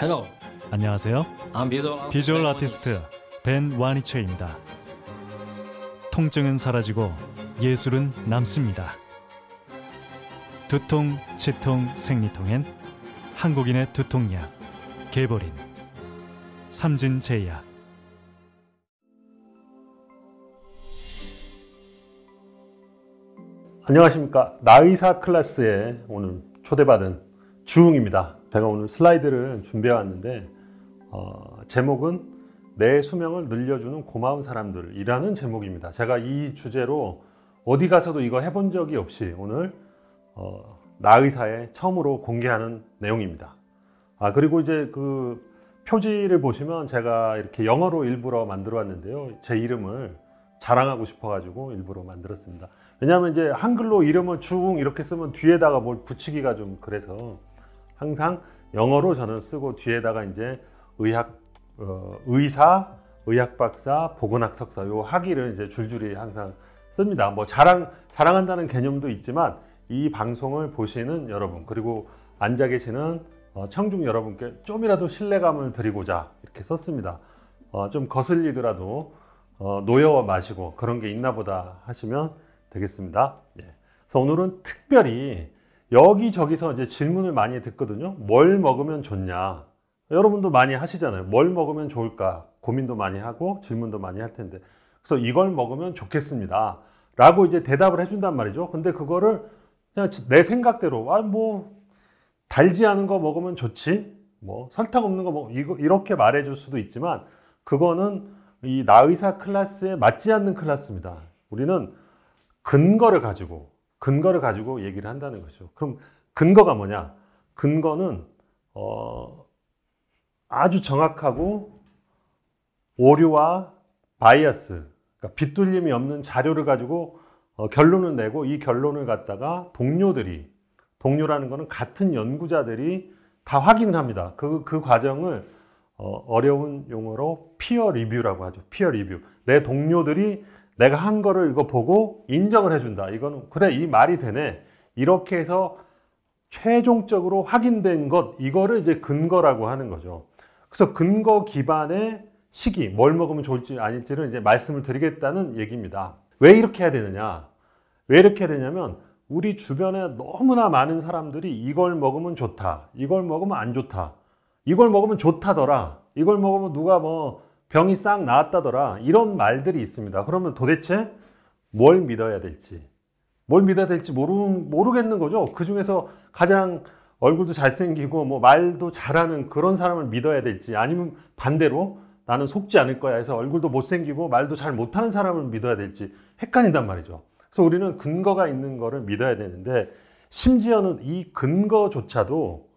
Hello, 안녕하세요. I'm visual, 비주얼 아티스트 벤 와니체입니다. 통증은 사라지고 예술은 남습니다. 두통, 치통, 생리통엔 한국인의 두통약 개보린 삼진제약 안녕하십니까. 나의사 클래스에 오늘 초대받은 주웅입니다. 제가 오늘 슬라이드를 준비해 왔는데, 어, 제목은 내 수명을 늘려주는 고마운 사람들이라는 제목입니다. 제가 이 주제로 어디 가서도 이거 해본 적이 없이 오늘, 어, 나의사에 처음으로 공개하는 내용입니다. 아, 그리고 이제 그 표지를 보시면 제가 이렇게 영어로 일부러 만들어 왔는데요. 제 이름을 자랑하고 싶어가지고 일부러 만들었습니다. 왜냐하면 이제 한글로 이름을 쭉 이렇게 쓰면 뒤에다가 뭘 붙이기가 좀 그래서 항상 영어로 저는 쓰고 뒤에다가 이제 의학 어, 의사, 의학 박사, 보건학 석사 요 학위를 이제 줄줄이 항상 씁니다. 뭐 자랑 자랑한다는 개념도 있지만 이 방송을 보시는 여러분 그리고 앉아 계시는 어, 청중 여러분께 좀이라도 신뢰감을 드리고자 이렇게 썼습니다. 어, 좀 거슬리더라도 어, 노여워 마시고 그런 게 있나 보다 하시면 되겠습니다. 예. 그래서 오늘은 특별히 여기저기서 이제 질문을 많이 듣거든요. 뭘 먹으면 좋냐? 여러분도 많이 하시잖아요. 뭘 먹으면 좋을까? 고민도 많이 하고 질문도 많이 할 텐데. 그래서 이걸 먹으면 좋겠습니다. 라고 이제 대답을 해준단 말이죠. 근데 그거를 그냥 내 생각대로, 아, 뭐, 달지 않은 거 먹으면 좋지? 뭐, 설탕 없는 거 먹, 이거, 이렇게 말해줄 수도 있지만, 그거는 이 나의사 클래스에 맞지 않는 클래스입니다. 우리는 근거를 가지고 근거를 가지고 얘기를 한다는 거죠. 그럼 근거가 뭐냐? 근거는 어, 아주 정확하고 오류와 bias, 그러니까 비뚤림이 없는 자료를 가지고 어, 결론을 내고 이 결론을 갖다가 동료들이 동료라는 것은 같은 연구자들이 다 확인을 합니다. 그, 그 과정을 어, 려운 용어로 피어 리뷰라고 하죠. 피어 리뷰. 내 동료들이 내가 한 거를 이거 보고 인정을 해준다. 이거는 그래 이 말이 되네. 이렇게 해서 최종적으로 확인된 것 이거를 이제 근거라고 하는 거죠. 그래서 근거 기반의 시기 뭘 먹으면 좋을지 아닐지를 이제 말씀을 드리겠다는 얘기입니다. 왜 이렇게 해야 되느냐? 왜 이렇게 해야 되냐면 우리 주변에 너무나 많은 사람들이 이걸 먹으면 좋다. 이걸 먹으면 안 좋다. 이걸 먹으면 좋다더라. 이걸 먹으면 누가 뭐 병이 싹 나았다더라. 이런 말들이 있습니다. 그러면 도대체 뭘 믿어야 될지, 뭘 믿어야 될지 모르, 모르겠는 거죠. 그 중에서 가장 얼굴도 잘생기고 뭐 말도 잘하는 그런 사람을 믿어야 될지 아니면 반대로 나는 속지 않을 거야 해서 얼굴도 못생기고 말도 잘 못하는 사람을 믿어야 될지 헷갈린단 말이죠. 그래서 우리는 근거가 있는 거를 믿어야 되는데 심지어는 이 근거조차도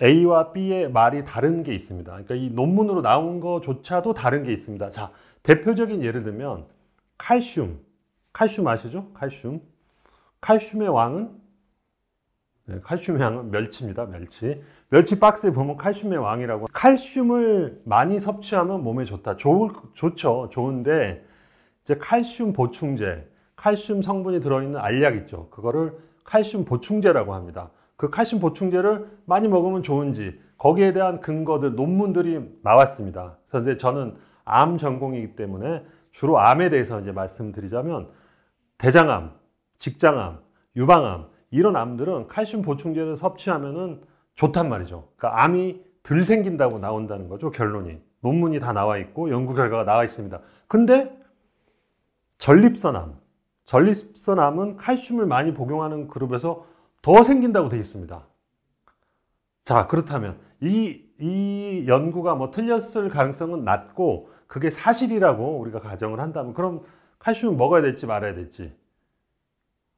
A와 B의 말이 다른 게 있습니다. 그러니까 이 논문으로 나온 거조차도 다른 게 있습니다. 자, 대표적인 예를 들면 칼슘. 칼슘 아시죠? 칼슘. 칼슘의 왕은 네, 칼슘의 왕은 멸치입니다. 멸치. 멸치 박스에 보면 칼슘의 왕이라고. 칼슘을 많이 섭취하면 몸에 좋다. 좋을, 좋죠. 좋은데 이제 칼슘 보충제, 칼슘 성분이 들어있는 알약 있죠. 그거를 칼슘 보충제라고 합니다. 그 칼슘 보충제를 많이 먹으면 좋은지 거기에 대한 근거들 논문들이 나왔습니다. 그래서 저는 암 전공이기 때문에 주로 암에 대해서 이제 말씀드리자면 대장암, 직장암, 유방암 이런 암들은 칼슘 보충제를 섭취하면은 좋단 말이죠. 그러니까 암이 덜 생긴다고 나온다는 거죠, 결론이. 논문이 다 나와 있고 연구 결과가 나와 있습니다. 근데 전립선암, 전립선암은 칼슘을 많이 복용하는 그룹에서 더 생긴다고 되어 있습니다. 자, 그렇다면 이, 이 연구가 뭐 틀렸을 가능성은 낮고 그게 사실이라고 우리가 가정을 한다면 그럼 칼슘을 먹어야 될지 말아야 될지.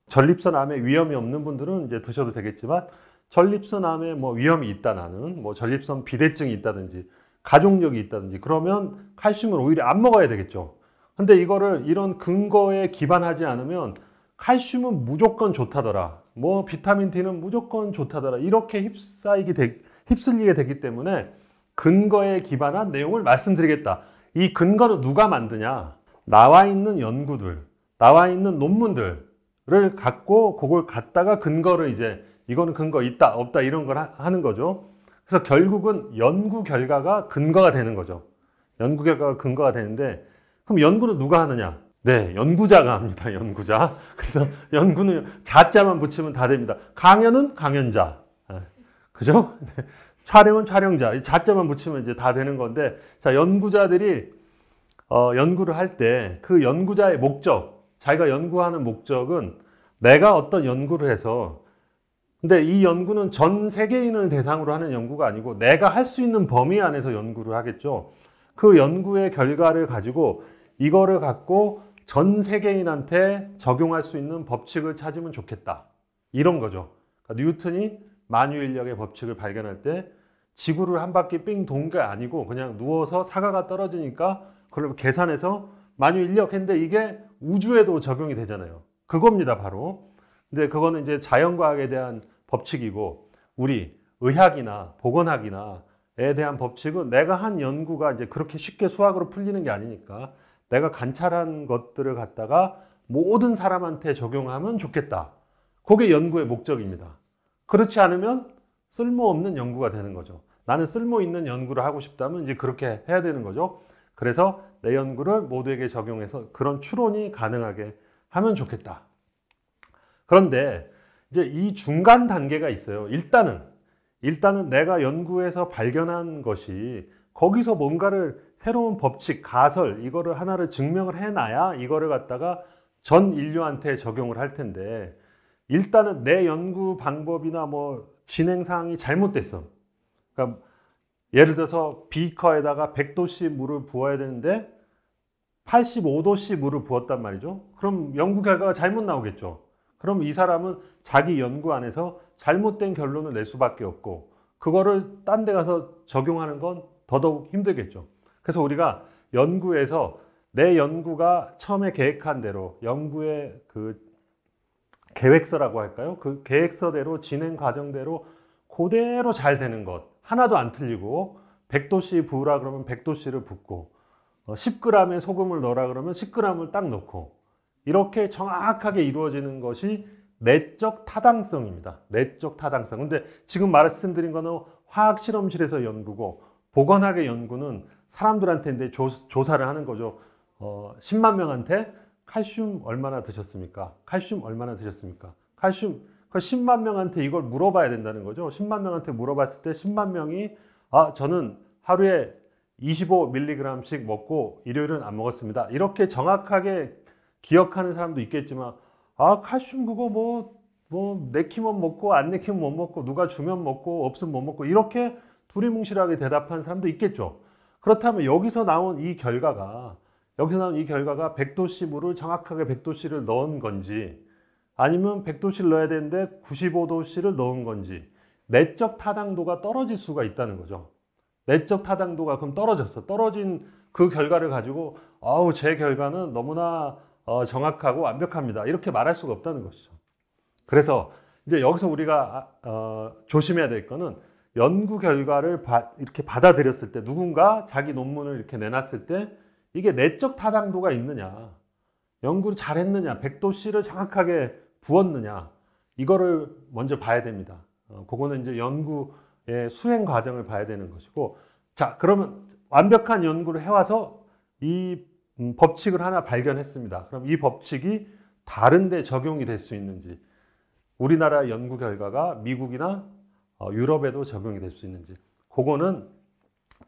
전립선 암에 위험이 없는 분들은 이제 드셔도 되겠지만 전립선 암에 뭐 위험이 있다 나는 뭐 전립선 비대증이 있다든지 가족력이 있다든지 그러면 칼슘을 오히려 안 먹어야 되겠죠. 근데 이거를 이런 근거에 기반하지 않으면 칼슘은 무조건 좋다더라. 뭐 비타민 D는 무조건 좋다더라. 이렇게 휩싸이게 되, 휩쓸리게 되기 때문에 근거에 기반한 내용을 말씀드리겠다. 이 근거는 누가 만드냐? 나와 있는 연구들, 나와 있는 논문들을 갖고 그걸 갖다가 근거를 이제 이거는 근거 있다, 없다 이런 걸 하, 는 거죠. 그래서 결국은 연구 결과가 근거가 되는 거죠. 연구 결과가 근거가 되는데 그럼 연구는 누가 하느냐? 네, 연구자가 합니다. 연구자. 그래서 연구는 자자만 붙이면 다 됩니다. 강연은 강연자. 아, 그죠? 네. 촬영은 촬영자. 자자만 붙이면 이제 다 되는 건데, 자, 연구자들이 어, 연구를 할 때 그 연구자의 목적, 자기가 연구하는 목적은 내가 어떤 연구를 해서 근데 이 연구는 전 세계인을 대상으로 하는 연구가 아니고 내가 할 수 있는 범위 안에서 연구를 하겠죠. 그 연구의 결과를 가지고 이거를 갖고 전 세계인한테 적용할 수 있는 법칙을 찾으면 좋겠다. 이런 거죠. 그러니까 뉴턴이 만유인력의 법칙을 발견할 때 지구를 한 바퀴 삥 돈 게 아니고 그냥 누워서 사과가 떨어지니까 그걸 계산해서 만유인력 했는데 이게 우주에도 적용이 되잖아요. 그겁니다, 바로. 근데 그거는 이제 자연과학에 대한 법칙이고 우리 의학이나 보건학이나에 대한 법칙은 내가 한 연구가 이제 그렇게 쉽게 수학으로 풀리는 게 아니니까 내가 관찰한 것들을 갖다가 모든 사람한테 적용하면 좋겠다. 그게 연구의 목적입니다. 그렇지 않으면 쓸모없는 연구가 되는 거죠. 나는 쓸모 있는 연구를 하고 싶다면 이제 그렇게 해야 되는 거죠. 그래서 내 연구를 모두에게 적용해서 그런 추론이 가능하게 하면 좋겠다. 그런데 이제 이 중간 단계가 있어요. 일단은 일단은 내가 연구해서 발견한 것이 거기서 뭔가를 새로운 법칙, 가설 이거를 하나를 증명을 해놔야 이거를 갖다가 전 인류한테 적용을 할 텐데 일단은 내 연구 방법이나 뭐 진행 사항이 잘못됐어. 그러니까 예를 들어서 비커에다가 100도씨 물을 부어야 되는데 85도씨 물을 부었단 말이죠. 그럼 연구 결과가 잘못 나오겠죠. 그럼 이 사람은 자기 연구 안에서 잘못된 결론을 낼 수밖에 없고 그거를 딴 데 가서 적용하는 건 더더욱 힘들겠죠. 그래서 우리가 연구에서 내 연구가 처음에 계획한 대로 연구의 그 계획서라고 할까요? 그 계획서대로 진행 과정대로 그대로 잘 되는 것 하나도 안 틀리고 100도씨 부으라 그러면 100도씨를 붓고 10g의 어, 소금을 넣으라 그러면 10g을 딱 넣고 이렇게 정확하게 이루어지는 것이 내적 타당성입니다. 내적 타당성. 근데 지금 말씀드린 거는 화학 실험실에서 연구고 보건학의 연구는 사람들한테 이제 조, 사를 하는 거죠. 어, 10만 명한테 칼슘 얼마나 드셨습니까? 칼슘 얼마나 드셨습니까? 칼슘 그 10만 명한테 이걸 물어봐야 된다는 거죠. 10만 명한테 물어봤을 때 10만 명이 아 저는 하루에 25mg씩 먹고 일요일은 안 먹었습니다. 이렇게 정확하게 기억하는 사람도 있겠지만 아 칼슘 그거 뭐 뭐 내키면 먹고 안 내키면 못 먹고 누가 주면 먹고 없으면 못 먹고 이렇게 두리뭉실하게 대답하는 사람도 있겠죠. 그렇다면 여기서 나온 이 결과가 여기서 나온 이 결과가 100도씨 물을 정확하게 100도씨를 넣은 건지 아니면 100도씨를 넣어야 되는데 95도씨를 넣은 건지 내적 타당도가 떨어질 수가 있다는 거죠. 내적 타당도가 그럼 떨어졌어. 떨어진 그 결과를 가지고 아우 제 결과는 너무나 어, 정확하고 완벽합니다. 이렇게 말할 수가 없다는 것이죠. 그래서 이제 여기서 우리가 아, 어, 조심해야 될 거는 연구 결과를 바, 이렇게 받아들였을 때 누군가 자기 논문을 이렇게 내놨을 때 이게 내적 타당도가 있느냐, 연구를 잘했느냐, 백도씨를 정확하게 부었느냐 이거를 먼저 봐야 됩니다. 어, 그거는 이제 연구의 수행 과정을 봐야 되는 것이고, 자 그러면 완벽한 연구를 해와서 이 음, 법칙을 하나 발견했습니다. 그럼 이 법칙이 다른데 적용이 될 수 있는지, 우리나라 연구 결과가 미국이나 어, 유럽에도 적용이 될 수 있는지, 그거는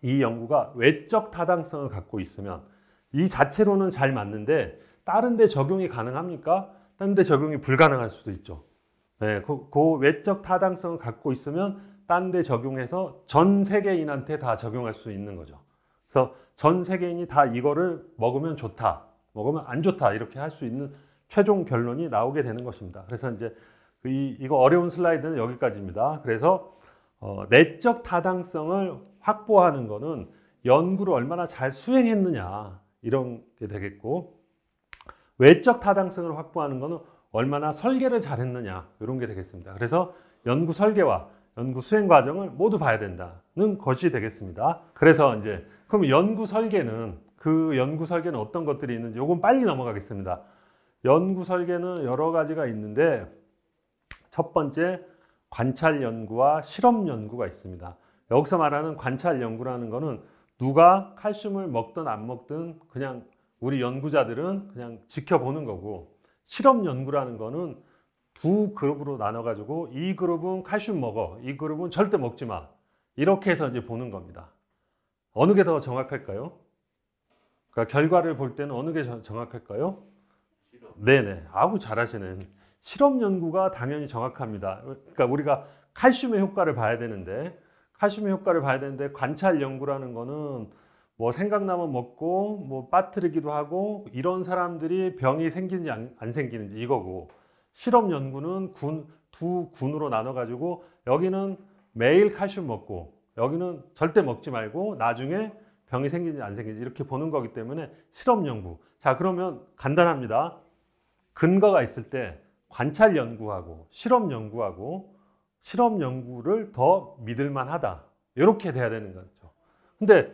이 연구가 외적 타당성을 갖고 있으면 이 자체로는 잘 맞는데 다른 데 적용이 가능합니까? 다른 데 적용이 불가능할 수도 있죠. 네, 그, 그 외적 타당성을 갖고 있으면 딴 데 적용해서 전 세계인한테 다 적용할 수 있는 거죠. 그래서 전 세계인이 다 이거를 먹으면 좋다, 먹으면 안 좋다 이렇게 할 수 있는 최종 결론이 나오게 되는 것입니다. 그래서 이제 이, 이거 어려운 슬라이드는 여기까지입니다. 그래서 어, 내적 타당성을 확보하는 것은 연구를 얼마나 잘 수행했느냐 이런 게 되겠고 외적 타당성을 확보하는 것은 얼마나 설계를 잘했느냐 이런 게 되겠습니다. 그래서 연구 설계와 연구 수행 과정을 모두 봐야 된다는 것이 되겠습니다. 그래서 이제 그럼 연구 설계는 그 연구 설계는 어떤 것들이 있는지 요건 빨리 넘어가겠습니다. 연구 설계는 여러 가지가 있는데 첫 번째 관찰 연구와 실험 연구가 있습니다. 여기서 말하는 관찰 연구라는 거는 누가 칼슘을 먹든 안 먹든 그냥 우리 연구자들은 그냥 지켜보는 거고 실험 연구라는 거는 두 그룹으로 나눠 가지고 이 그룹은 칼슘 먹어 이 그룹은 절대 먹지 마 이렇게 해서 이제 보는 겁니다 어느 게 더 정확할까요? 그러니까 결과를 볼 때는 어느 게 정확할까요? 네네 아구 잘하시는 실험 연구가 당연히 정확합니다 그러니까 우리가 칼슘의 효과를 봐야 되는데 칼슘의 효과를 봐야 되는데 관찰 연구라는 거는 뭐 생각나면 먹고 뭐 빠뜨리기도 하고 이런 사람들이 병이 생기는지 안, 안 생기는지 이거고 실험 연구는 군, 두 군으로 나눠 가지고 여기는 매일 칼슘 먹고 여기는 절대 먹지 말고 나중에 병이 생기는지 안 생기는지 이렇게 보는 거기 때문에 실험 연구. 자, 그러면 간단합니다. 근거가 있을 때 관찰 연구하고 실험 연구하고 실험 연구를 더 믿을만 하다. 이렇게 돼야 되는 거죠. 근데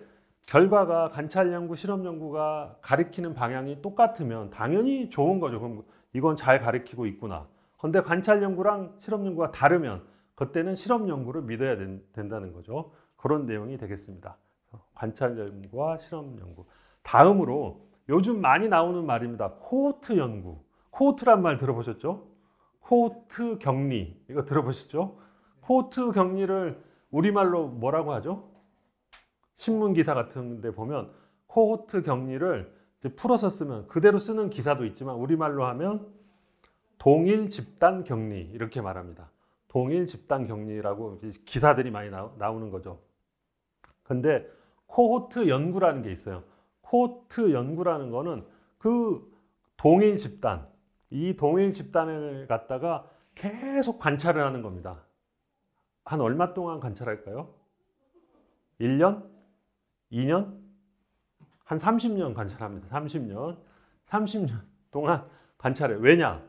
결과가 관찰 연구, 실험 연구가 가리키는 방향이 똑같으면 당연히 좋은 거죠. 그럼 이건 잘 가리키고 있구나. 근데 관찰 연구랑 실험 연구가 다르면 그때는 실험 연구를 믿어야 된, 다는 거죠. 그런 내용이 되겠습니다. 관찰 연구와 실험 연구. 다음으로 요즘 많이 나오는 말입니다. 코호트 연구. 코호트란 말 들어보셨죠? 코호트 격리. 이거 들어보셨죠? 코호트 격리를 우리말로 뭐라고 하죠? 신문 기사 같은 데 보면 코호트 격리를 풀어서 쓰면 그대로 쓰는 기사도 있지만 우리말로 하면 동일 집단 격리 이렇게 말합니다. 동일 집단 격리라고 기사들이 많이 나오는 거죠. 근데 코호트 연구라는 게 있어요. 코호트 연구라는 거는 그 동일 집단, 이 동일 집단을 갖다가 계속 관찰을 하는 겁니다. 한 얼마 동안 관찰할까요? 1년? 2년? 한 30년 관찰합니다. 30년. 30년 동안 관찰해. 왜냐?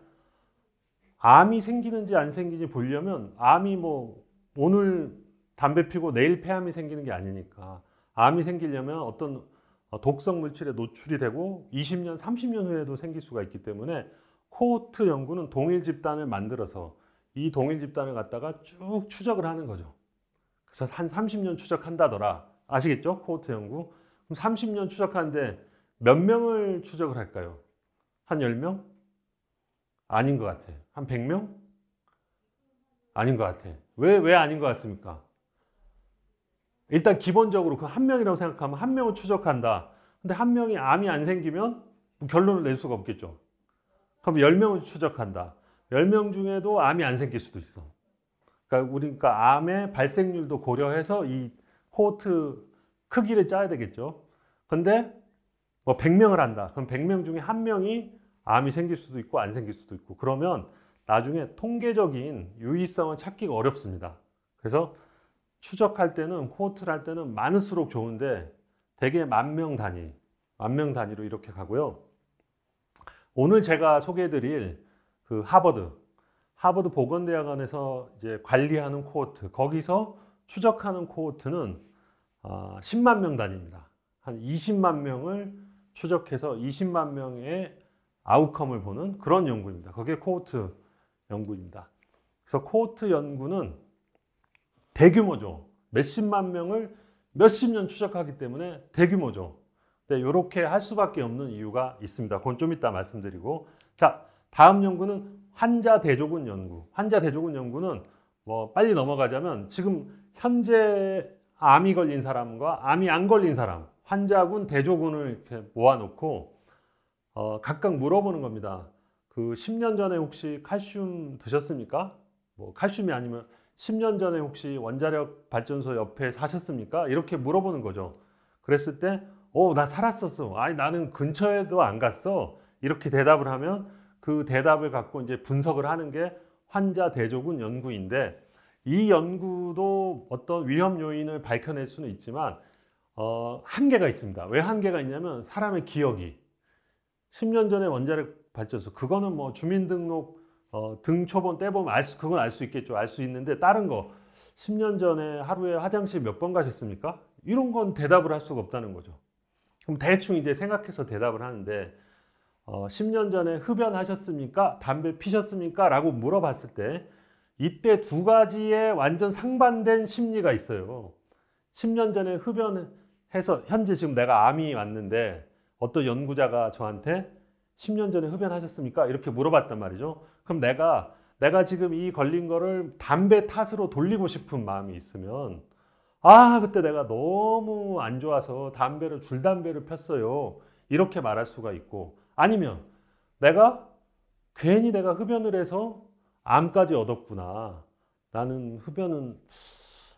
암이 생기는지 안 생기는지 보려면 암이 뭐 오늘 담배 피고 내일 폐암이 생기는 게 아니니까 암이 생기려면 어떤 독성 물질에 노출이 되고 20년, 30년 후에도 생길 수가 있기 때문에 코호트 연구는 동일 집단을 만들어서 이 동일 집단을 갖다가 쭉 추적을 하는 거죠. 그래서 한 30년 추적한다더라. 아시겠죠? 코호트 연구. 그럼 30년 추적하는데 몇 명을 추적을 할까요? 한 10명? 아닌 것 같아. 한 100명? 아닌 것 같아. 왜, 왜 아닌 것 같습니까? 일단 기본적으로 그 한 명이라고 생각하면 한 명을 추적한다. 근데 한 명이 암이 안 생기면 결론을 낼 수가 없겠죠. 그럼 10명을 추적한다. 10명 중에도 암이 안 생길 수도 있어. 그러니까 우리 가 암의 발생률도 고려해서 이 코호트 크기를 짜야 되겠죠. 근데 뭐 100명을 한다. 그럼 100명 중에 한 명이 암이 생길 수도 있고 안 생길 수도 있고 그러면 나중에 통계적인 유의성을 찾기가 어렵습니다. 그래서 추적할 때는 코호트를 할 때는 많을수록 좋은데 대개 만 명 단위, 만 명 단위로 이렇게 가고요. 오늘 제가 소개해드릴 그 하버드, 하버드 보건대학원에서 이제 관리하는 코호트, 거기서 추적하는 코호트는 10만 아, 명 단위입니다. 한 20만 명을 추적해서 20만 명의 아웃컴을 보는 그런 연구입니다. 그게 코호트 연구입니다. 그래서 코호트 연구는 대규모죠. 몇십만 명을 몇십 년 추적하기 때문에 대규모죠. 네, 이렇게 할 수밖에 없는 이유가 있습니다. 그건 좀 이따 말씀드리고. 자, 다음 연구는 환자 대조군 연구. 환자 대조군 연구는 뭐 빨리 넘어가자면 지금 현재 암이 걸린 사람과 암이 안 걸린 사람, 환자군, 대조군을 이렇게 모아놓고 어, 각각 물어보는 겁니다. 그 10년 전에 혹시 칼슘 드셨습니까? 뭐 칼슘이 아니면 10년 전에 혹시 원자력 발전소 옆에 사셨습니까? 이렇게 물어보는 거죠. 그랬을 때, 어, 나 살았었어. 아니, 나는 근처에도 안 갔어. 이렇게 대답을 하면 그 대답을 갖고 이제 분석을 하는 게 환자 대조군 연구인데 이 연구도 어떤 위험 요인을 밝혀낼 수는 있지만 어, 한계가 있습니다. 왜 한계가 있냐면 사람의 기억이 10년 전에 원자력 발전소 그거는 뭐 주민등록 어, 등초본 떼보면 알 수, 그건 알 수 있겠죠. 알 수 있는데 다른 거 10년 전에 하루에 화장실 몇 번 가셨습니까? 이런 건 대답을 할 수가 없다는 거죠. 그럼 대충 이제 생각해서 대답을 하는데 어, 10년 전에 흡연하셨습니까? 담배 피셨습니까? 라고 물어봤을 때 이때 두 가지의 완전 상반된 심리가 있어요. 10년 전에 흡연해서 현재 지금 내가 암이 왔는데 어떤 연구자가 저한테 10년 전에 흡연하셨습니까? 이렇게 물어봤단 말이죠. 그럼 내가 내가 지금 이 걸린 거를 담배 탓으로 돌리고 싶은 마음이 있으면 아, 그때 내가 너무 안 좋아서 담배를 줄담배를 폈어요. 이렇게 말할 수가 있고. 아니면 내가 괜히 내가 흡연을 해서 암까지 얻었구나. 나는 흡연은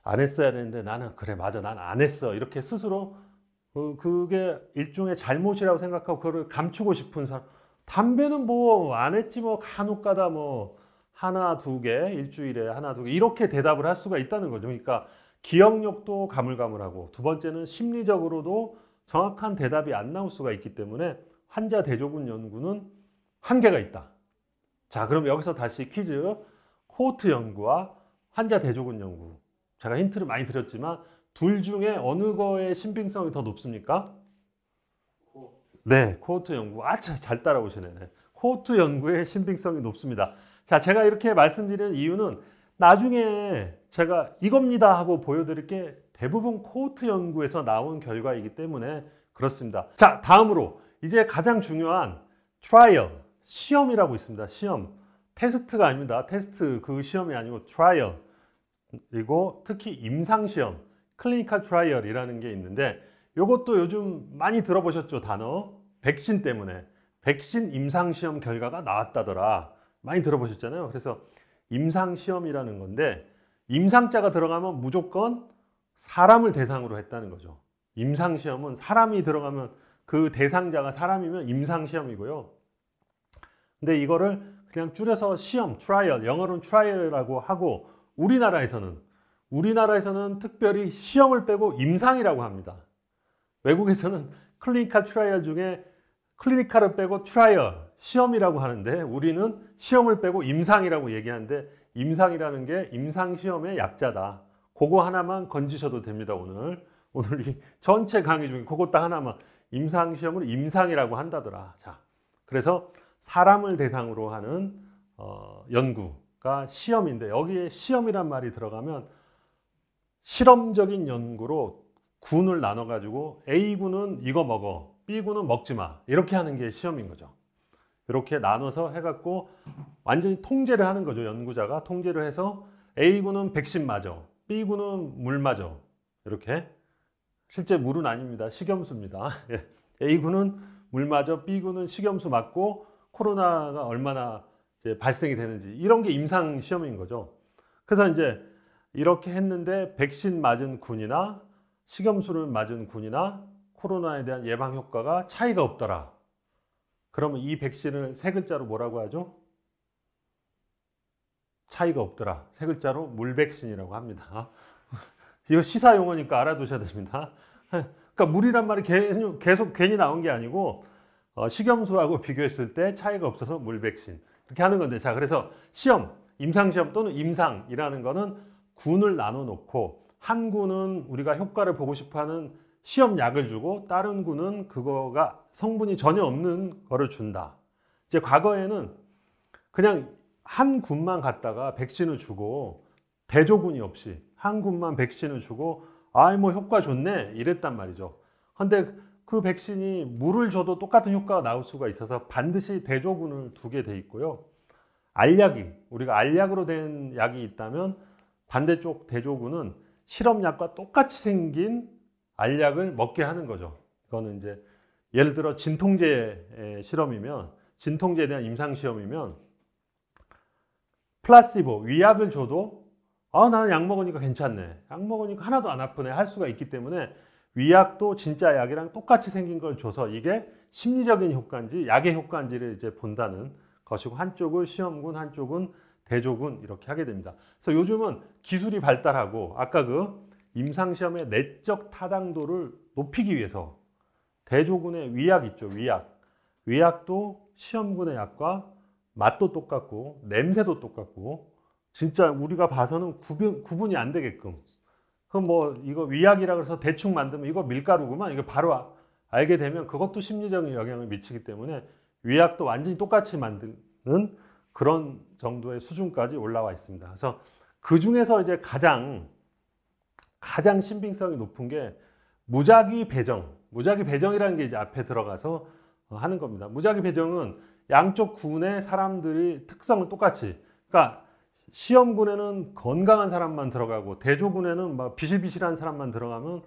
안 했어야 되는데 나는 그래 맞아. 난 안 했어. 이렇게 스스로 그, 그게 일종의 잘못이라고 생각하고 그거를 감추고 싶은 사람. 담배는 뭐 안 했지 뭐. 간혹 가다 뭐 하나 두 개 일주일에 하나 두 개. 이렇게 대답을 할 수가 있다는 거죠. 그러니까 기억력도 가물가물하고 두 번째는 심리적으로도 정확한 대답이 안 나올 수가 있기 때문에 환자 대조군 연구는 한계가 있다. 자, 그럼 여기서 다시 퀴즈. 코호트 연구와 환자 대조군 연구. 제가 힌트를 많이 드렸지만 둘 중에 어느 거의 신빙성이 더 높습니까? 네, 코호트 연구. 아, 잘 따라오시네. 코호트 연구의 신빙성이 높습니다. 자, 제가 이렇게 말씀드리는 이유는 나중에 제가 이겁니다 하고 보여드릴 게 대부분 코호트 연구에서 나온 결과이기 때문에 그렇습니다. 자, 다음으로 이제 가장 중요한 trial, 시험이라고 있습니다. 시험. 테스트가 아닙니다. 테스트 그 시험이 아니고 trial. 그리고 특히 임상 시험, clinical trial이라는 게 있는데 이것도 요즘 많이 들어보셨죠, 단어. 백신 때문에. 백신 임상 시험 결과가 나왔다더라. 많이 들어보셨잖아요. 그래서 임상 시험이라는 건데 임상자가 들어가면 무조건 사람을 대상으로 했다는 거죠. 임상 시험은 사람이 들어가면 그 대상자가 사람이면 임상 시험이고요. 근데 이거를 그냥 줄여서 시험, trial, 영어로는 trial이라고 하고 우리나라에서는 우리나라에서는 특별히 시험을 빼고 임상이라고 합니다. 외국에서는 clinical trial 중에 clinical을 빼고 trial, 시험이라고 하는데 우리는 시험을 빼고 임상이라고 얘기하는데 임상이라는 게 임상 시험의 약자다. 그거 하나만 건지셔도 됩니다, 오늘. 오늘 이 전체 강의 중에 그거 딱 하나만 임상 시험을 임상이라고 한다더라. 자. 그래서 사람을 대상으로 하는 어, 연구가 시험인데 여기에 시험이란 말이 들어가면 실험적인 연구로 군을 나눠 가지고 A군은 이거 먹어. B군은 먹지 마. 이렇게 하는 게 시험인 거죠. 이렇게 나눠서 해갖고 완전히 통제를 하는 거죠. 연구자가 통제를 해서 A군은 백신 맞아. B군은 물 맞아. 이렇게. 실제 물은 아닙니다. 식염수입니다. 예. A군은 물 맞아. B군은 식염수 맞고 코로나가 얼마나 발생이 되는지 이런 게 임상 시험인 거죠. 그래서 이제 이렇게 했는데 백신 맞은 군이나 식염수를 맞은 군이나 코로나에 대한 예방 효과가 차이가 없더라. 그러면 이 백신을 세 글자로 뭐라고 하죠? 차이가 없더라. 세 글자로 물백신이라고 합니다. 이거 시사 용어니까 알아두셔야 됩니다. 그러니까 물이란 말이 계속 괜히 나온 게 아니고 어, 식염수하고 비교했을 때 차이가 없어서 물백신 이렇게 하는 건데 자 그래서 시험 임상시험 또는 임상이라는 거는 군을 나눠 놓고 한 군은 우리가 효과를 보고 싶어하는 시험 약을 주고 다른 군은 그거가 성분이 전혀 없는 거를 준다. 이제 과거에는 그냥 한 군만 갔다가 백신을 주고 대조군이 없이 한 군만 백신을 주고 아이 뭐 효과 좋네 이랬단 말이죠. 근데 그 백신이 물을 줘도 똑같은 효과가 나올 수가 있어서 반드시 대조군을 두게 돼 있고요. 알약이 우리가 알약으로 된 약이 있다면 반대쪽 대조군은 실험약과 똑같이 생긴 알약을 먹게 하는 거죠. 이거는 이제 예를 들어 진통제 실험이면 진통제에 대한 임상 시험이면 플라시보 위약을 줘도 아 나는 약 먹으니까 괜찮네. 약 먹으니까 하나도 안 아프네 할 수가 있기 때문에 위약도 진짜 약이랑 똑같이 생긴 걸 줘서 이게 심리적인 효과인지 약의 효과인지를 이제 본다는 것이고 한쪽은 시험군 한쪽은 대조군 이렇게 하게 됩니다. 그래서 요즘은 기술이 발달하고 아까 그 임상시험의 내적 타당도를 높이기 위해서 대조군의 위약 있죠, 위약. 위약도 시험군의 약과 맛도 똑같고 냄새도 똑같고 진짜 우리가 봐서는 구분, 구분이 안 되게끔 그럼 뭐 이거 위약이라 그래서 대충 만들면 이거 밀가루구만 이거 바로 알게 되면 그것도 심리적인 영향을 미치기 때문에 위약도 완전히 똑같이 만드는 그런 정도의 수준까지 올라와 있습니다. 그래서 그 중에서 이제 가장 가장 신빙성이 높은 게 무작위 배정. 무작위 배정이라는 게 이제 앞에 들어가서 어, 하는 겁니다. 무작위 배정은 양쪽 군의 사람들이 특성을 똑같이. 그러니까 시험군에는 건강한 사람만 들어가고 대조군에는 막 비실비실한 사람만 들어가면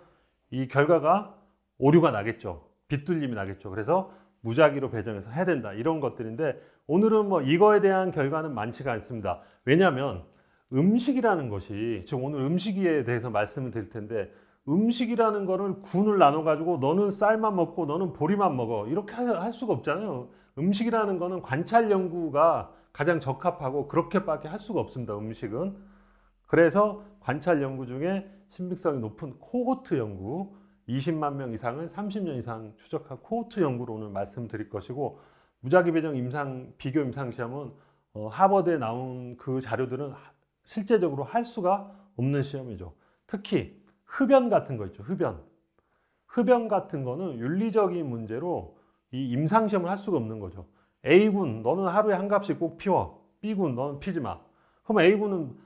이 결과가 오류가 나겠죠. 빗둘림이 나겠죠. 그래서 무작위로 배정해서 해야 된다. 이런 것들인데 오늘은 뭐 이거에 대한 결과는 많지가 않습니다. 왜냐하면 음식이라는 것이 지금 오늘 음식에 대해서 말씀을 드릴 텐데 음식이라는 거를 군을 나눠 가지고 너는 쌀만 먹고 너는 보리만 먹어 이렇게 할 수가 없잖아요. 음식이라는 거는 관찰 연구가 가장 적합하고 그렇게밖에 할 수가 없습니다. 음식은 그래서 관찰 연구 중에 신빙성이 높은 코호트 연구 20만 명 이상을 30년 이상 추적한 코호트 연구로 오늘 말씀드릴 것이고 무작위 배정 임상 비교 임상 시험은 어, 하버드에 나온 그 자료들은 실제적으로 할 수가 없는 시험이죠. 특히 흡연 같은 거 있죠. 흡연. 흡연 같은 거는 윤리적인 문제로 이 임상 시험을 할 수가 없는 거죠. A군 너는 하루에 한 갑씩 꼭 피워. B군 너는 피지 마. 그럼 A군은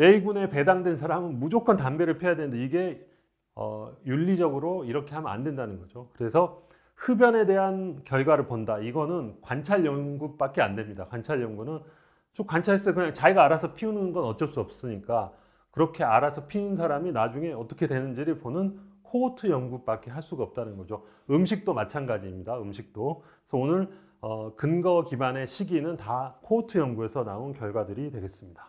A군에 배당된 사람은 무조건 담배를 피워야 되는데 이게 어, 윤리적으로 이렇게 하면 안 된다는 거죠. 그래서 흡연에 대한 결과를 본다. 이거는 관찰 연구밖에 안 됩니다. 관찰 연구는 쭉 관찰해서 그냥 자기가 알아서 피우는 건 어쩔 수 없으니까 그렇게 알아서 피운 사람이 나중에 어떻게 되는지를 보는 코호트 연구밖에 할 수가 없다는 거죠. 음식도 마찬가지입니다. 음식도. 그래서 오늘 어, 근거 기반의 시기는 다 코호트 연구에서 나온 결과들이 되겠습니다.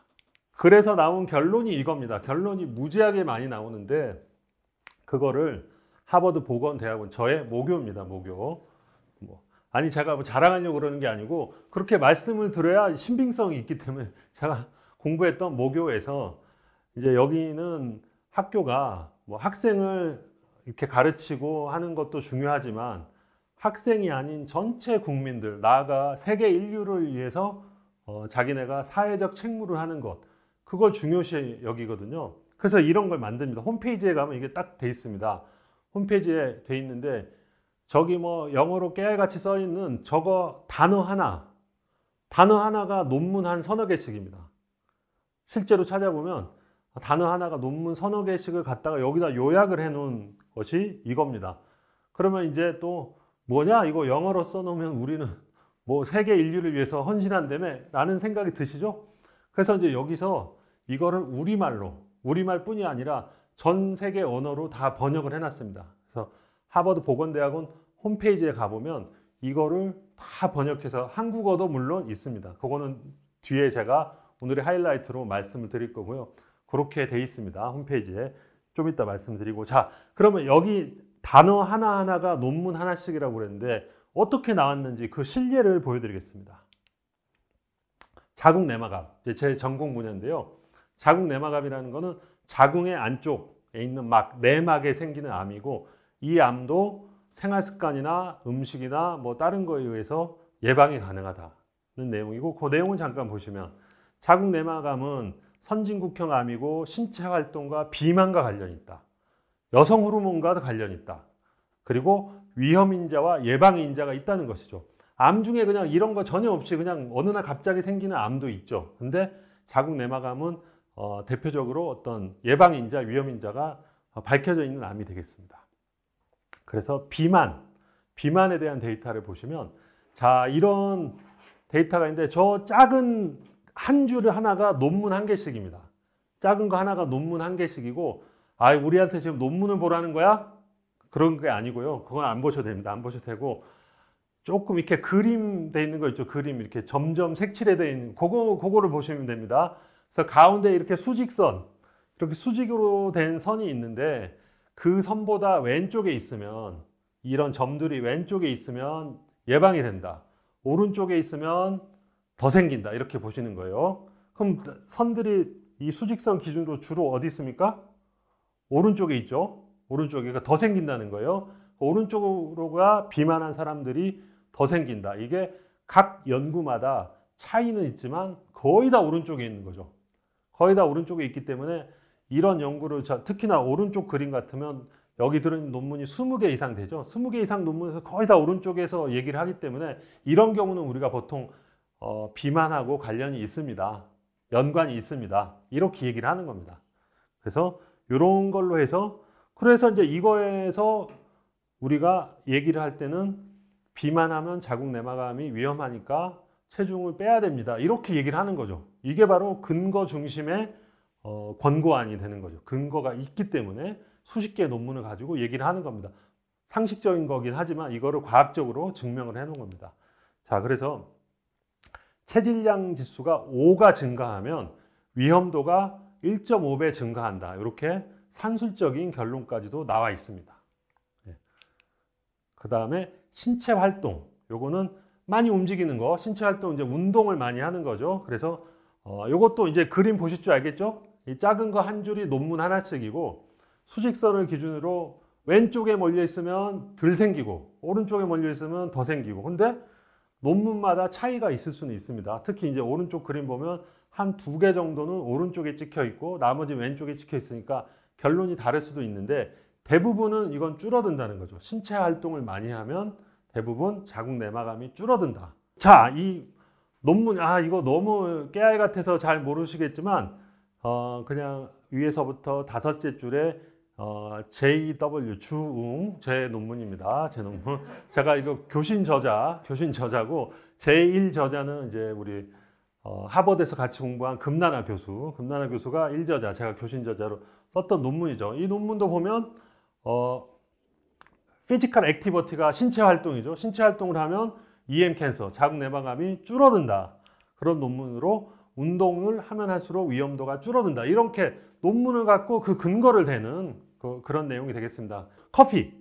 그래서 나온 결론이 이겁니다. 결론이 무지하게 많이 나오는데 그거를 하버드 보건대학원 저의 모교입니다. 모교. 아니 제가 뭐 자랑하려고 그러는 게 아니고 그렇게 말씀을 들어야 신빙성이 있기 때문에 제가 공부했던 모교에서 이제 여기는 학교가 뭐 학생을 이렇게 가르치고 하는 것도 중요하지만 학생이 아닌 전체 국민들 나아가 세계 인류를 위해서 어, 자기네가 사회적 책무를 하는 것 그걸 중요시 여기거든요. 그래서 이런 걸 만듭니다. 홈페이지에 가면 이게 딱 돼 있습니다. 홈페이지에 돼 있는데 저기 뭐 영어로 깨알같이 써 있는 저거 단어 하나, 단어 하나가 논문 한 서너 개씩입니다. 실제로 찾아보면 단어 하나가 논문 서너 개씩을 갖다가 여기다 요약을 해 놓은 것이 이겁니다. 그러면 이제 또 뭐냐? 이거 영어로 써 놓으면 우리는 뭐 세계 인류를 위해서 헌신한다며 라는 생각이 드시죠? 그래서 이제 여기서 이거를 우리말로, 우리말뿐이 아니라 전 세계 언어로 다 번역을 해 놨습니다. 하버드 보건대학원 홈페이지에 가보면 이거를 다 번역해서 한국어도 물론 있습니다. 그거는 뒤에 제가 오늘의 하이라이트로 말씀을 드릴 거고요. 그렇게 돼 있습니다. 홈페이지에. 좀 이따 말씀드리고. 자, 그러면 여기 단어 하나하나가 논문 하나씩이라고 그랬는데 어떻게 나왔는지 그 실례를 보여드리겠습니다. 자궁 내막암. 제 전공 분야인데요. 자궁 내막암이라는 거는 자궁의 안쪽에 있는 막, 내막에 생기는 암이고 이 암도 생활 습관이나 음식이나 뭐 다른 거에 의해서 예방이 가능하다는 내용이고 그 내용은 잠깐 보시면 자궁 내막암은 선진국형 암이고 신체 활동과 비만과 관련이 있다. 여성 호르몬과도 관련이 있다. 그리고 위험 인자와 예방 인자가 있다는 것이죠. 암 중에 그냥 이런 거 전혀 없이 그냥 어느 날 갑자기 생기는 암도 있죠. 근데 자궁 내막암은 어, 대표적으로 어떤 예방 인자, 위험 인자가 밝혀져 있는 암이 되겠습니다. 그래서 비만, 비만에 대한 데이터를 보시면 자, 이런 데이터가 있는데 저 작은 한줄 하나가 논문 한 개씩입니다. 작은 거 하나가 논문 한 개씩이고 아, 우리한테 지금 논문을 보라는 거야? 그런 게 아니고요. 그건 안 보셔도 됩니다. 안 보셔도 되고 조금 이렇게 그림 돼 있는 거 있죠. 그림 이렇게 점점 색칠해 돼 있는 그거 그거를 보시면 됩니다. 그래서 가운데 이렇게 수직선 이렇게 수직으로 된 선이 있는데 그 선보다 왼쪽에 있으면 이런 점들이 왼쪽에 있으면 예방이 된다. 오른쪽에 있으면 더 생긴다. 이렇게 보시는 거예요. 그럼 선들이 이 수직선 기준으로 주로 어디 있습니까? 오른쪽에 있죠. 오른쪽에 더 생긴다는 거예요. 오른쪽으로가 비만한 사람들이 더 생긴다. 이게 각 연구마다 차이는 있지만 거의 다 오른쪽에 있는 거죠. 거의 다 오른쪽에 있기 때문에 이런 연구를 특히나 오른쪽 그림 같으면 여기 들은 논문이 20개 이상 되죠. 20개 이상 논문에서 거의 다 오른쪽에서 얘기를 하기 때문에 이런 경우는 우리가 보통 어, 비만하고 관련이 있습니다. 연관이 있습니다. 이렇게 얘기를 하는 겁니다. 그래서 이런 걸로 해서 그래서 이제 이거에서 우리가 얘기를 할 때는 비만하면 자궁 내막암이 위험하니까 체중을 빼야 됩니다. 이렇게 얘기를 하는 거죠. 이게 바로 근거 중심의 어, 권고안이 되는 거죠. 근거가 있기 때문에 수십 개의 논문을 가지고 얘기를 하는 겁니다. 상식적인 거긴 하지만 이거를 과학적으로 증명을 해 놓은 겁니다. 자, 그래서 체질량 지수가 5가 증가하면 위험도가 1.5배 증가한다. 이렇게 산술적인 결론까지도 나와 있습니다. 네. 그 다음에 신체 활동. 요거는 많이 움직이는 거. 신체 활동 이제 운동을 많이 하는 거죠. 그래서 어, 요것도 이제 그림 보실 줄 알겠죠? 이 작은 거 한 줄이 논문 하나씩이고 수직선을 기준으로 왼쪽에 몰려 있으면 덜 생기고 오른쪽에 몰려 있으면 더 생기고. 근데 논문마다 차이가 있을 수는 있습니다. 특히 이제 오른쪽 그림 보면 한 두 개 정도는 오른쪽에 찍혀 있고 나머지 왼쪽에 찍혀 있으니까 결론이 다를 수도 있는데 대부분은 이건 줄어든다는 거죠. 신체 활동을 많이 하면 대부분 자궁 내막암이 줄어든다. 자, 이 논문 아 이거 너무 깨알 같아서 잘 모르시겠지만 어 그냥 위에서부터 다섯째 줄에 어, JW 주웅 제 논문입니다. 제 논문. 제가 이거 교신 저자, 교신 저자고 제1 저자는 이제 우리 어, 하버드에서 같이 공부한 금나나 교수, 금나나 교수가 1저자, 제가 교신 저자로 썼던 논문이죠. 이 논문도 보면 어, physical activity가 신체 활동이죠. 신체 활동을 하면 EM cancer, 자궁 내막암이 줄어든다. 그런 논문으로 운동을 하면 할수록 위험도가 줄어든다. 이렇게 논문을 갖고 그 근거를 대는 그, 그런 내용이 되겠습니다. 커피.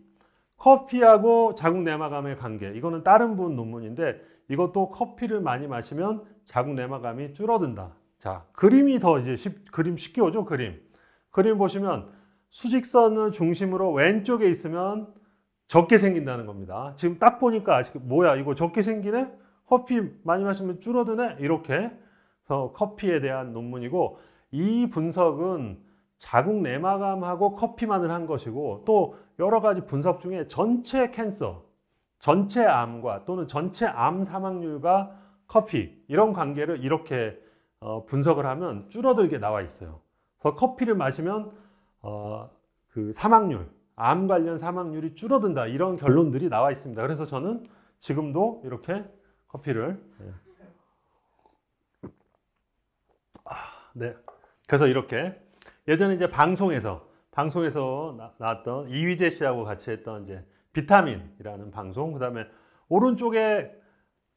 커피하고 자궁 내막암의 관계. 이거는 다른 분 논문인데 이것도 커피를 많이 마시면 자궁 내막암이 줄어든다. 자, 그림이 더 이제 쉽, 그림 쉽게 오죠, 그림. 그림 보시면 수직선을 중심으로 왼쪽에 있으면 적게 생긴다는 겁니다. 지금 딱 보니까 아직 뭐야, 이거 적게 생기네? 커피 많이 마시면 줄어드네? 이렇게. 그래서 커피에 대한 논문이고 이 분석은 자궁 내막암하고 커피만을 한 것이고 또 여러 가지 분석 중에 전체 캔서, 전체 암과 또는 전체 암 사망률과 커피 이런 관계를 이렇게 어, 분석을 하면 줄어들게 나와 있어요. 그래서 커피를 마시면 어, 그 사망률, 암 관련 사망률이 줄어든다 이런 결론들이 나와 있습니다. 그래서 저는 지금도 이렇게 커피를 네. 네. 그래서 이렇게 예전에 이제 방송에서 방송에서 나, 나왔던 이휘재 씨하고 같이 했던 이제 비타민이라는 방송 그다음에 오른쪽에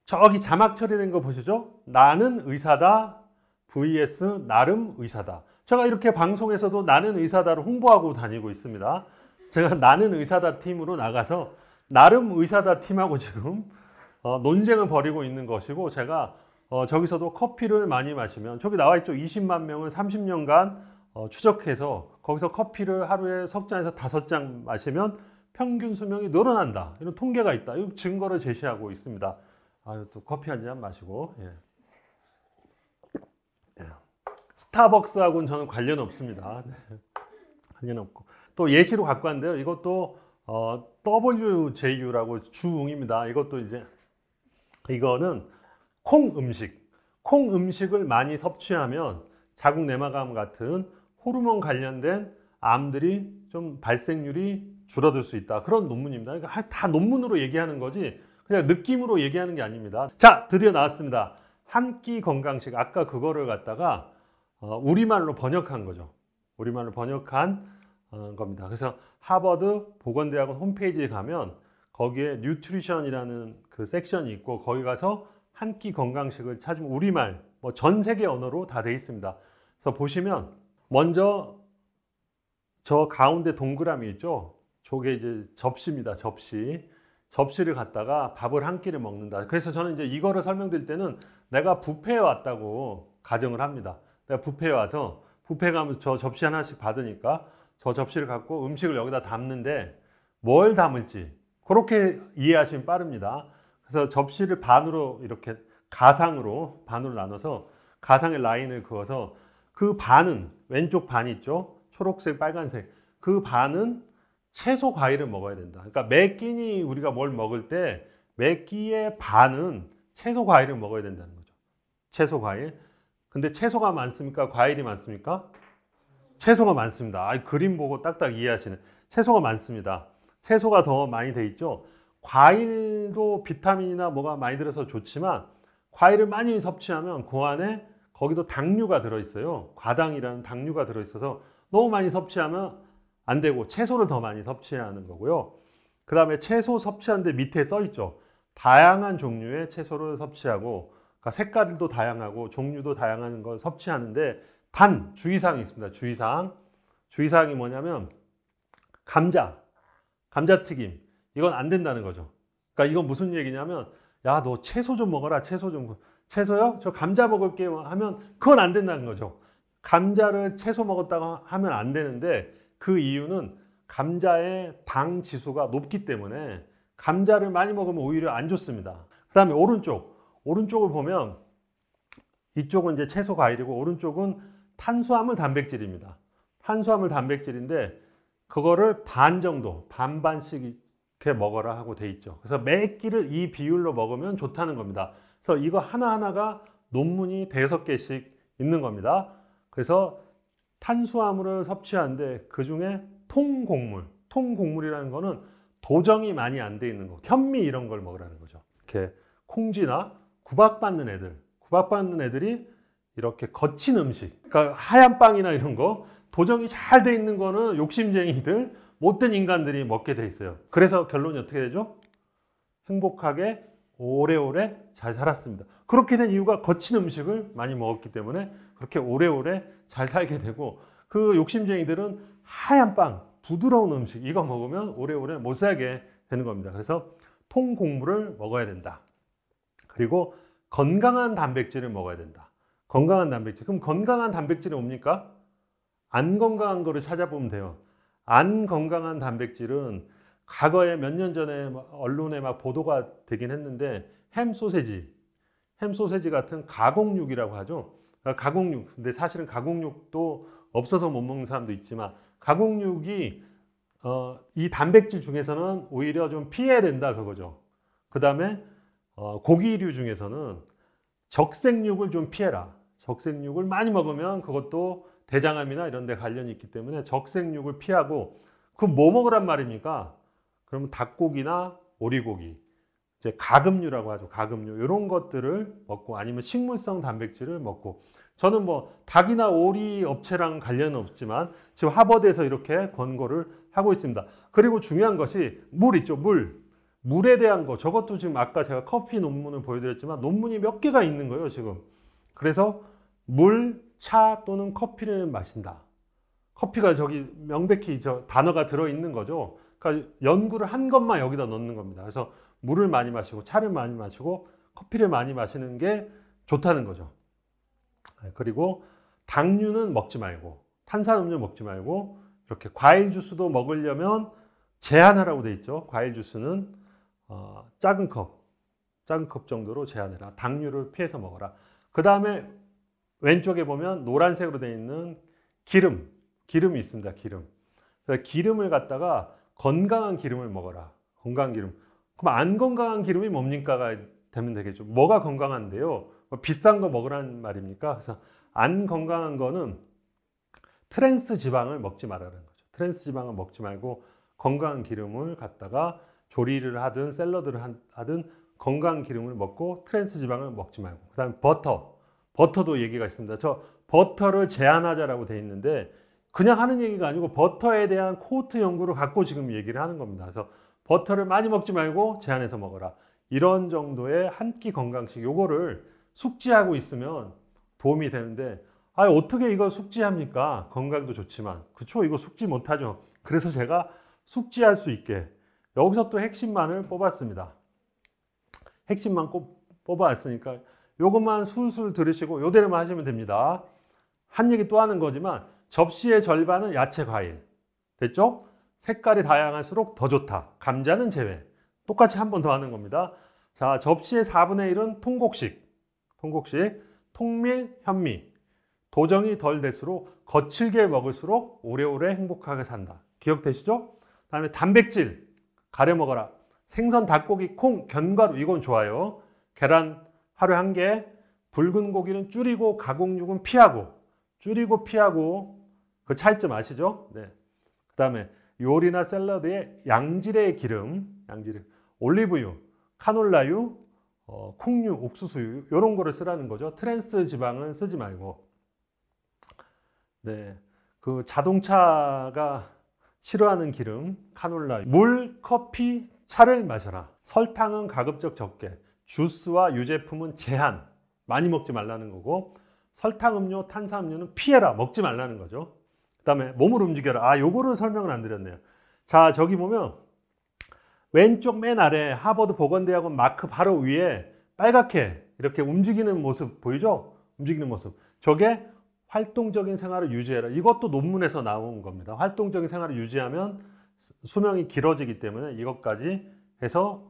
저기 자막 처리된 거 보시죠? 나는 의사다 vs 나름 의사다. 제가 이렇게 방송에서도 나는 의사다를 홍보하고 다니고 있습니다. 제가 나는 의사다 팀으로 나가서 나름 의사다 팀하고 지금 어, 논쟁을 벌이고 있는 것이고 제가 어, 저기서도 커피를 많이 마시면 저기 나와 있죠. 20만 명을 30년간 어, 추적해서 거기서 커피를 하루에 석 잔에서 다섯 잔 마시면 평균 수명이 늘어난다. 이런 통계가 있다. 이 증거를 제시하고 있습니다. 아, 또 커피 한 잔 마시고. 예. 예. 스타벅스하고는 저는 관련 없습니다. 네. 관련 없고. 또 예시로 갖고 왔는데요. 이것도 어, WJU라고 주웅입니다. 이것도 이제 이거는 콩 음식. 콩 음식을 많이 섭취하면 자궁 내막암 같은 호르몬 관련된 암들이 좀 발생률이 줄어들 수 있다. 그런 논문입니다. 그러니까 다 논문으로 얘기하는 거지 그냥 느낌으로 얘기하는 게 아닙니다. 자, 드디어 나왔습니다. 한 끼 건강식. 아까 그거를 갖다가 어, 우리말로 번역한 거죠. 우리말로 번역한 어, 겁니다. 그래서 하버드 보건대학원 홈페이지에 가면 거기에 nutrition이라는 그 섹션이 있고 거기 가서 한 끼 건강식을 찾으면 우리말 뭐 전 세계 언어로 다 돼 있습니다. 그래서 보시면 먼저 저 가운데 동그라미 있죠? 저게 이제 접시입니다. 접시. 접시를 갖다가 밥을 한 끼를 먹는다. 그래서 저는 이제 이거를 설명드릴 때는 내가 부페에 왔다고 가정을 합니다. 내가 부페에 와서 부페 가면 저 접시 하나씩 받으니까 저 접시를 갖고 음식을 여기다 담는데 뭘 담을지 그렇게 이해하시면 빠릅니다. 그래서 접시를 반으로 이렇게 가상으로 반으로 나눠서 가상의 라인을 그어서 그 반은 왼쪽 반 있죠? 초록색, 빨간색. 그 반은 채소 과일을 먹어야 된다. 그러니까 매 끼니 우리가 뭘 먹을 때 매 끼의 반은 채소 과일을 먹어야 된다는 거죠. 채소 과일. 근데 채소가 많습니까? 과일이 많습니까? 채소가 많습니다. 아, 그림 보고 딱딱 이해하시는 채소가 많습니다. 채소가 더 많이 돼 있죠. 과일도 비타민이나 뭐가 많이 들어서 좋지만 과일을 많이 섭취하면 그 안에 거기도 당류가 들어 있어요. 과당이라는 당류가 들어 있어서 너무 많이 섭취하면 안 되고 채소를 더 많이 섭취해야 하는 거고요. 그 다음에 채소 섭취하는데 밑에 써 있죠. 다양한 종류의 채소를 섭취하고 그러니까 색깔도 다양하고 종류도 다양한 걸 섭취하는데 단 주의사항이 있습니다. 주의사항. 주의사항이 뭐냐면 감자, 감자튀김 이건 안 된다는 거죠. 그러니까 이건 무슨 얘기냐면 야 너 채소 좀 먹어라 채소 좀 채소요? 저 감자 먹을게요 하면 그건 안 된다는 거죠. 감자를 채소 먹었다고 하면 안 되는데 그 이유는 감자의 당 지수가 높기 때문에 감자를 많이 먹으면 오히려 안 좋습니다. 그 다음에 오른쪽 오른쪽을 보면 이쪽은 이제 채소 과일이고 오른쪽은 탄수화물 단백질입니다. 탄수화물 단백질인데 그거를 반 정도, 반반씩 이렇게 먹어라 하고 돼 있죠. 그래서 매 끼를 이 비율로 먹으면 좋다는 겁니다. 그래서 이거 하나하나가 논문이 대여섯 개씩 있는 겁니다. 그래서 탄수화물을 섭취하는데 그 중에 통곡물, 통곡물이라는 거는 도정이 많이 안 돼 있는 거, 현미 이런 걸 먹으라는 거죠. 이렇게 콩쥐나 구박받는 애들, 구박받는 애들이 이렇게 거친 음식, 그러니까 하얀 빵이나 이런 거, 도정이 잘 돼 있는 거는 욕심쟁이들, 못된 인간들이 먹게 돼 있어요. 그래서 결론이 어떻게 되죠? 행복하게 오래오래 잘 살았습니다. 그렇게 된 이유가 거친 음식을 많이 먹었기 때문에 그렇게 오래오래 잘 살게 되고 그 욕심쟁이들은 하얀 빵, 부드러운 음식 이거 먹으면 오래오래 못 살게 되는 겁니다. 그래서 통곡물을 먹어야 된다. 그리고 건강한 단백질을 먹어야 된다. 건강한 단백질. 그럼 건강한 단백질이 뭡니까? 안 건강한 거를 찾아보면 돼요. 안 건강한 단백질은 과거에 몇 년 전에 언론에 막 보도가 되긴 했는데 햄 소세지, 햄 소세지 같은 가공육이라고 하죠. 그러니까 가공육. 근데 사실은 가공육도 없어서 못 먹는 사람도 있지만 가공육이 어, 이 단백질 중에서는 오히려 좀 피해야 된다 그거죠. 그 다음에 어, 고기류 중에서는 적색육을 좀 피해라. 적색육을 많이 먹으면 그것도 대장암이나 이런 데 관련이 있기 때문에 적색육을 피하고 그 뭐 먹으란 말입니까? 그러면 닭고기나 오리고기, 이제 가금류라고 하죠. 가금류 이런 것들을 먹고 아니면 식물성 단백질을 먹고 저는 뭐 닭이나 오리 업체랑 관련은 없지만 지금 하버드에서 이렇게 권고를 하고 있습니다. 그리고 중요한 것이 물 있죠. 물. 물에 대한 거 저것도 지금 아까 제가 커피 논문을 보여드렸지만 논문이 몇 개가 있는 거예요 지금 그래서 물, 차 또는 커피를 마신다. 커피가 저기 명백히 저 단어가 들어있는 거죠. 그러니까 연구를 한 것만 여기다 넣는 겁니다. 그래서 물을 많이 마시고 차를 많이 마시고 커피를 많이 마시는 게 좋다는 거죠. 네, 그리고 당류는 먹지 말고 탄산음료 먹지 말고 이렇게 과일 주스도 먹으려면 제한하라고 돼 있죠. 과일 주스는 어, 작은 컵, 작은 컵 정도로 제한해라. 당류를 피해서 먹어라. 그 다음에 왼쪽에 보면 노란색으로 되어 있는 기름, 기름이 있습니다. 기름. 기름을 갖다가 건강한 기름을 먹어라. 건강한 기름. 그럼 안 건강한 기름이 뭡니까가 되면 되겠죠. 뭐가 건강한데요? 뭐 비싼 거 먹으라는 말입니까? 그래서 안 건강한 거는 트랜스 지방을 먹지 말라는 거죠. 트랜스 지방을 먹지 말고 건강한 기름을 갖다가 조리를 하든 샐러드를 하든 건강 기름을 먹고 트랜스 지방을 먹지 말고 그다음에 버터 버터도 얘기가 있습니다. 저 버터를 제한하자라고 돼 있는데 그냥 하는 얘기가 아니고 버터에 대한 코호트 연구를 갖고 지금 얘기를 하는 겁니다. 그래서 버터를 많이 먹지 말고 제한해서 먹어라. 이런 정도의 한 끼 건강식 요거를 숙지하고 있으면 도움이 되는데 아 어떻게 이거 숙지합니까? 건강도 좋지만 그쵸 이거 숙지 못하죠. 그래서 제가 숙지할 수 있게 여기서 또 핵심만을 뽑았습니다. 핵심만 꼭 뽑아왔으니까 이것만 술술 들으시고 요대로만 하시면 됩니다. 한 얘기 또 하는 거지만 접시의 절반은 야채 과일. 됐죠? 색깔이 다양할수록 더 좋다. 감자는 제외. 똑같이 한 번 더 하는 겁니다. 자, 접시의 4분의 1은 통곡식. 통곡식. 통밀, 현미. 도정이 덜 될수록 거칠게 먹을수록 오래오래 행복하게 산다. 기억되시죠? 다음에 단백질. 가려 먹어라. 생선, 닭고기, 콩, 견과류 이건 좋아요. 계란 하루에 한 개. 붉은 고기는 줄이고 가공육은 피하고 줄이고 피하고 그 차이점 아시죠? 네. 그다음에 요리나 샐러드에 양질의 기름, 양질의 올리브유, 카놀라유, 어, 콩류, 옥수수유 이런 거를 쓰라는 거죠. 트랜스 지방은 쓰지 말고. 네. 그 자동차가 싫어하는 기름, 카놀라, 물, 커피, 차를 마셔라. 설탕은 가급적 적게, 주스와 유제품은 제한, 많이 먹지 말라는 거고, 설탕 음료, 탄산음료는 피해라, 먹지 말라는 거죠. 그 다음에 몸을 움직여라. 아, 요거를 설명을 안 드렸네요. 자, 저기 보면 왼쪽 맨 아래 하버드 보건대학원 마크 바로 위에 빨갛게 이렇게 움직이는 모습 보이죠? 움직이는 모습. 저게 활동적인 생활을 유지해라. 이것도 논문에서 나온 겁니다. 활동적인 생활을 유지하면 수명이 길어지기 때문에 이것까지 해서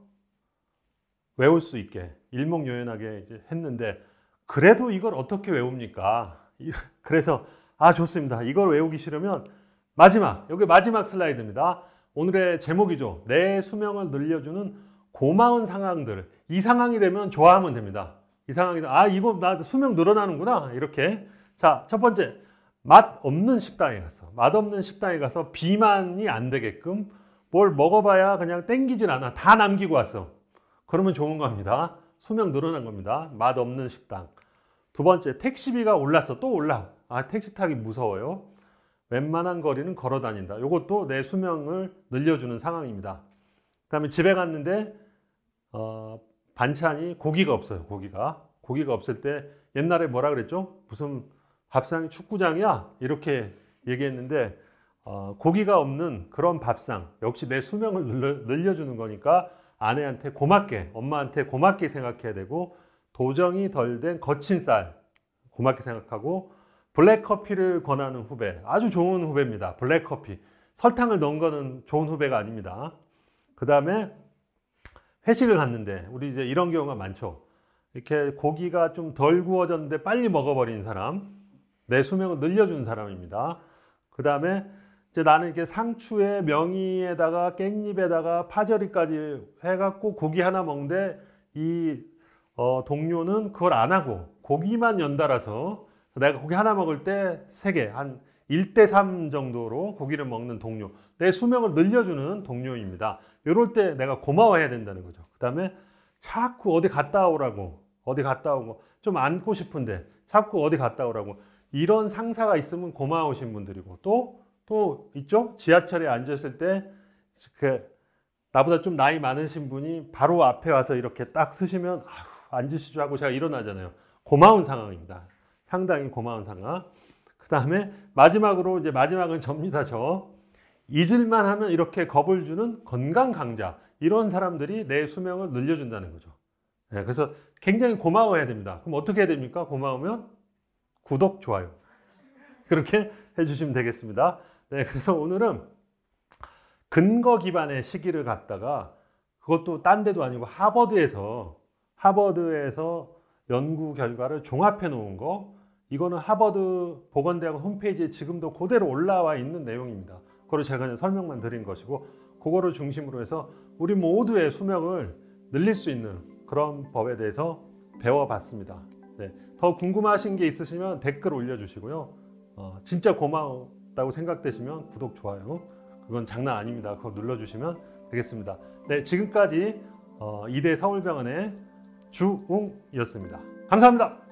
외울 수 있게 일목요연하게 했는데 그래도 이걸 어떻게 외웁니까? 그래서 아 좋습니다. 이걸 외우기 싫으면 마지막 여기 마지막 슬라이드입니다. 오늘의 제목이죠. 내 수명을 늘려주는 고마운 상황들. 이 상황이 되면 좋아하면 됩니다. 이 상황이 아 이거 나 수명 늘어나는구나 이렇게 자, 첫 번째, 맛 없는 식당에 가서, 맛 없는 식당에 가서 비만이 안 되게끔 뭘 먹어봐야 그냥 땡기질 않아. 다 남기고 왔어. 그러면 좋은 겁니다. 수명 늘어난 겁니다. 맛 없는 식당. 두 번째, 택시비가 올랐어. 또 올라. 아, 택시 타기 무서워요. 웬만한 거리는 걸어 다닌다. 이것도 내 수명을 늘려주는 상황입니다. 그 다음에 집에 갔는데, 어, 반찬이 고기가 없어요. 고기가. 고기가 없을 때 옛날에 뭐라 그랬죠? 무슨 밥상이 축구장이야 이렇게 얘기했는데 어, 고기가 없는 그런 밥상 역시 내 수명을 늘려, 주는 거니까 아내한테 고맙게 엄마한테 고맙게 생각해야 되고 도정이 덜 된 거친 쌀 고맙게 생각하고 블랙 커피를 권하는 후배 아주 좋은 후배입니다. 블랙 커피. 설탕을 넣은 거는 좋은 후배가 아닙니다. 그 다음에 회식을 갔는데 우리 이제 이런 경우가 많죠. 이렇게 고기가 좀 덜 구워졌는데 빨리 먹어버린 사람 내 수명을 늘려준 사람입니다. 그 다음에 이제 나는 이렇게 상추에 명이에다가 깻잎에다가 파절이까지 해갖고 고기 하나 먹는데 이 어, 동료는 그걸 안 하고 고기만 연달아서 내가 고기 하나 먹을 때 세 개, 한 1대 3 정도로 고기를 먹는 동료. 내 수명을 늘려주는 동료입니다. 이럴 때 내가 고마워해야 된다는 거죠. 그 다음에 자꾸 어디 갔다 오라고, 어디 갔다 오고, 좀 안고 싶은데 자꾸 어디 갔다 오라고. 이런 상사가 있으면 고마우신 분들이고 또, 또 있죠? 지하철에 앉았을 때 그 나보다 좀 나이 많으신 분이 바로 앞에 와서 이렇게 딱 쓰시면 아휴, 앉으시죠 하고 제가 일어나잖아요. 고마운 상황입니다. 상당히 고마운 상황. 그 다음에 마지막으로 이제 마지막은 접니다. 저 잊을만 하면 이렇게 겁을 주는 건강 강자 이런 사람들이 내 수명을 늘려준다는 거죠. 네, 그래서 굉장히 고마워해야 됩니다. 그럼 어떻게 해야 됩니까? 고마우면 구독, 좋아요. 그렇게 해주시면 되겠습니다. 네, 그래서 오늘은 근거 기반의 시기를 갖다가 그것도 딴 데도 아니고 하버드에서 하버드에서 연구 결과를 종합해 놓은 거 이거는 하버드 보건대학 홈페이지에 지금도 그대로 올라와 있는 내용입니다. 그걸 제가 설명만 드린 것이고 그거를 중심으로 해서 우리 모두의 수명을 늘릴 수 있는 그런 법에 대해서 배워봤습니다. 네. 더 궁금하신 게 있으시면 댓글 올려주시고요. 어, 진짜 고마 웠다고 생각되시면 구독, 좋아요. 그건 장난 아닙니다. 그거 눌러주시면 되겠습니다. 네, 지금까지 어, 이대 서울병원의 주웅이었습니다. 감사합니다.